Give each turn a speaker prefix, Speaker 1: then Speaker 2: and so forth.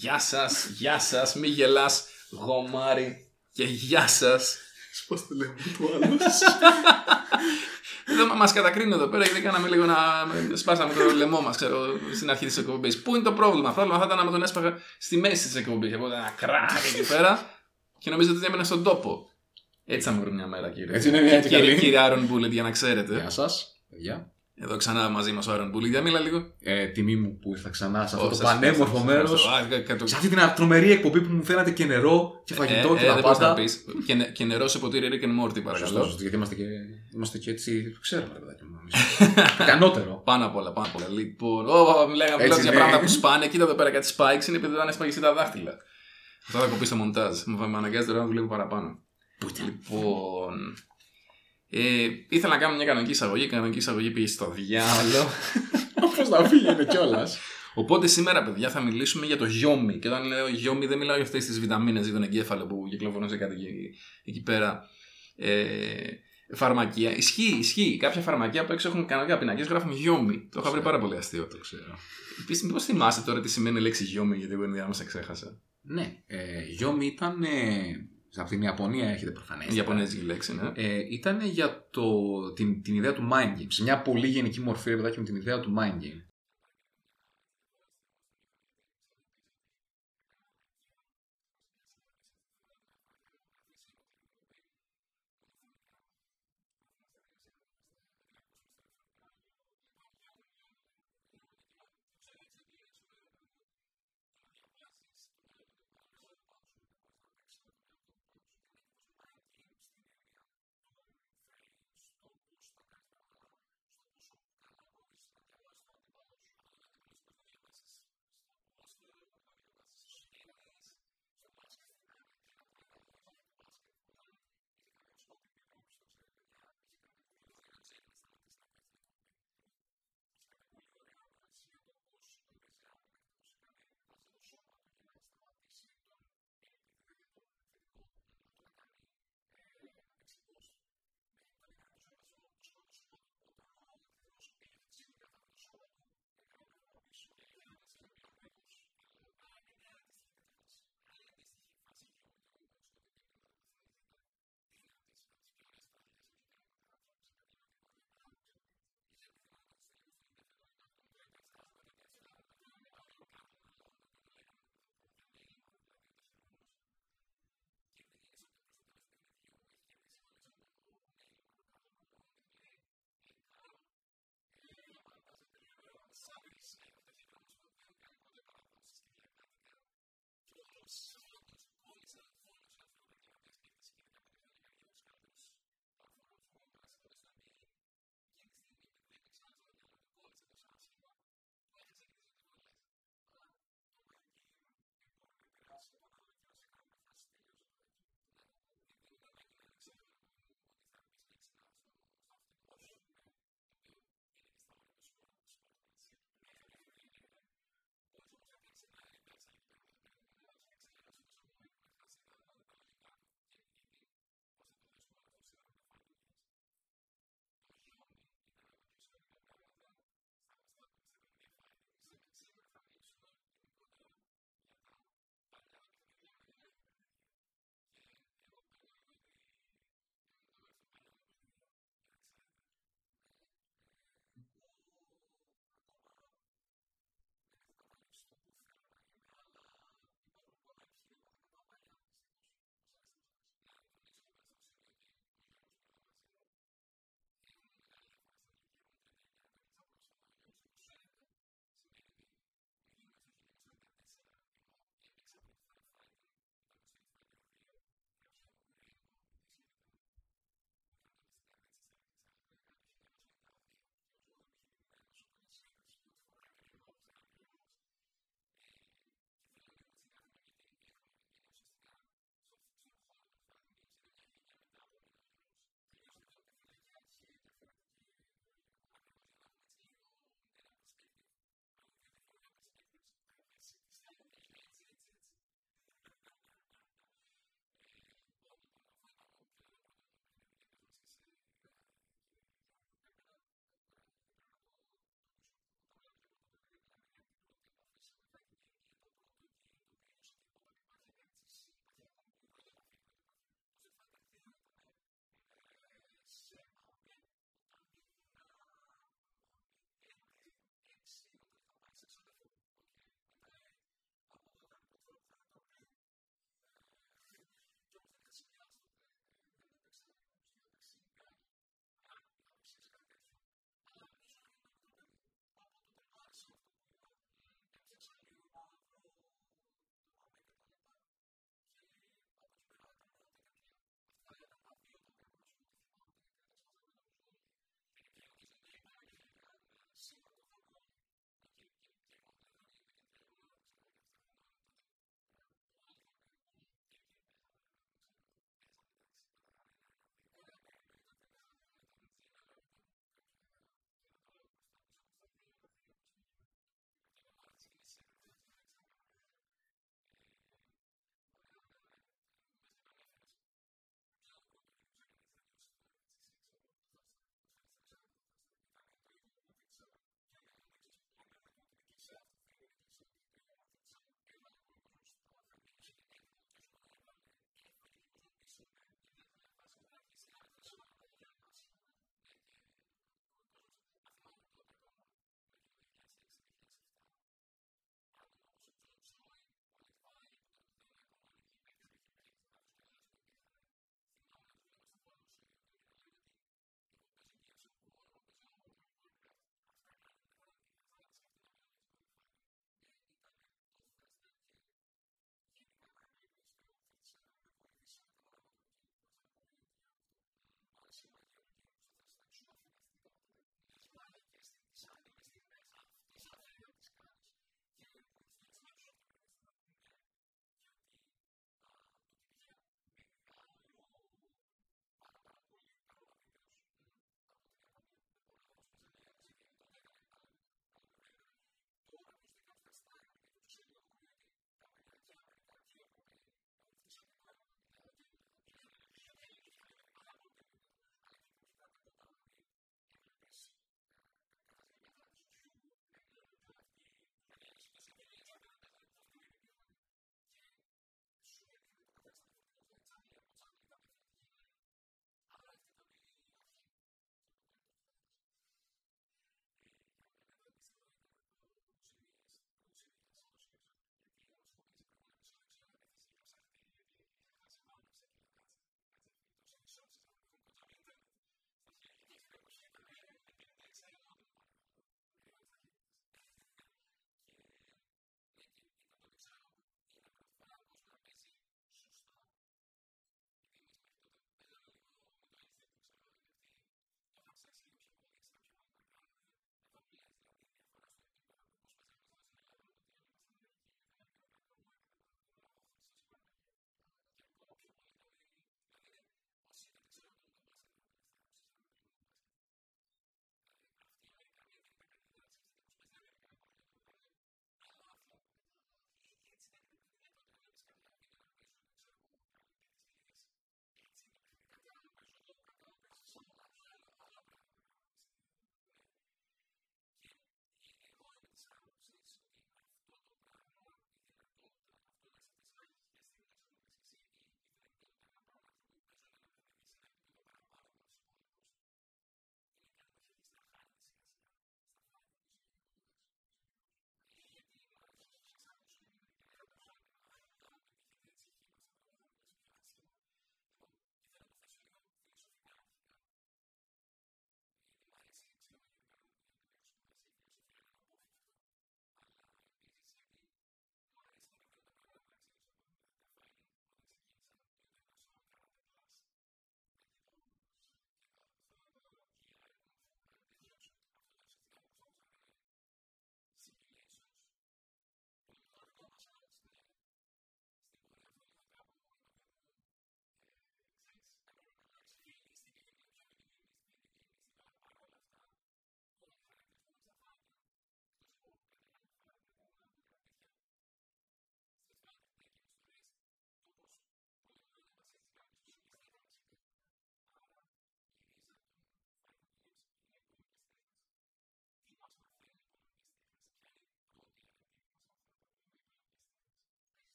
Speaker 1: Γεια σας, γεια σας, μη γελάς, γομάρι και γεια σας.
Speaker 2: Πώ το λέμε το άλλος.
Speaker 1: Εδώ μας κατακρίνουν εδώ πέρα γιατί κάναμε λίγο να. σπάσαμε το λαιμό μας, ξέρω, στην αρχή της εκπομπής. Πού είναι το πρόβλημα, αυτό θα ήταν άμα τον έσπαγα στη μέση της εκπομπής. Εγώ ένα κράκ εκεί πέρα και νομίζω ότι έμενα στον τόπο. Έτσι θα μου βρουν μια μέρα, κύριε.
Speaker 2: Έτσι είναι μια και
Speaker 1: Κύριε,
Speaker 2: καλή.
Speaker 1: κύριε Άρον Μπούλετ, για να ξέρετε.
Speaker 2: Γεια σας, παιδιά.
Speaker 1: Εδώ ξανά μαζί μας ο Άρον Μπούλετ. Για μίλα λίγο.
Speaker 2: Ε, τιμή μου που ήρθα ξανά σε αυτό
Speaker 1: Ω,
Speaker 2: το
Speaker 1: σας
Speaker 2: πανέμορφο
Speaker 1: ευχαριστώ,
Speaker 2: μέρος.
Speaker 1: σας ευχαριστώ. Α, κα- κα-
Speaker 2: Σε αυτή την τρομερή εκπομπή που μου φέρατε και νερό και φαγητό
Speaker 1: ε,
Speaker 2: και
Speaker 1: ε,
Speaker 2: τα
Speaker 1: δεν μπορείς να
Speaker 2: πάντα.
Speaker 1: πεις. Και, νε- και νερό σε ποτήρι Rick and Morty,
Speaker 2: Σωστό,
Speaker 1: παρακαλώ.
Speaker 2: σωστό, γιατί είμαστε και, είμαστε και έτσι. Το ξέρουμε, ρε παιδάκι μου. εμείς. Ικανότερο.
Speaker 1: Πάνω απ' όλα, πάνω απ' όλα. Λοιπόν, ω, μιλάγαμε
Speaker 2: Έτσι,
Speaker 1: πλέον για
Speaker 2: ναι.
Speaker 1: πράγματα που σπάνε. Κοίτα εδώ πέρα κάτι spikes είναι επειδή δεν έσπαγε τα δάχτυλα. Αυτό θα κοπεί στο μοντάζ. Μου αναγκάζει τώρα να δουλεύω παραπάνω. Λοιπόν. Ε, ήθελα να κάνω μια κανονική εισαγωγή. Η κανονική εισαγωγή πήγε στο διάλογο.
Speaker 2: Πώ να φύγει κιόλας.
Speaker 1: Οπότε σήμερα, παιδιά, θα μιλήσουμε για το γιόμι. Και όταν λέω γιόμι, δεν μιλάω για αυτές τις βιταμίνες ή τον εγκέφαλο που κυκλοφορούν σε κάτι εκεί, εκεί πέρα. Ε, φαρμακεία. Ισχύει, ισχύει. Κάποια φαρμακεία που έξω έχουν κανονικά πινακές γράφουν γιόμι. Το είχα βρει πάρα πολύ αστείο.
Speaker 2: Το ξέρω.
Speaker 1: Επίσης, μήπως θυμάσαι τώρα τι σημαίνει η λέξη γιόμι, γιατί εγώ ενδιάμεσα ξέχασα.
Speaker 2: Ναι, ε, Γιόμι ήταν. Ε, από την Ιαπωνία έχετε προφανέ.
Speaker 1: Η Ιαπωνέζικη λέξη, ναι.
Speaker 2: Ε, ήταν για το, την, την ιδέα του mind game. Σε μια πολύ γενική μορφή, ρε παιδάκι μου, την ιδέα του mind game.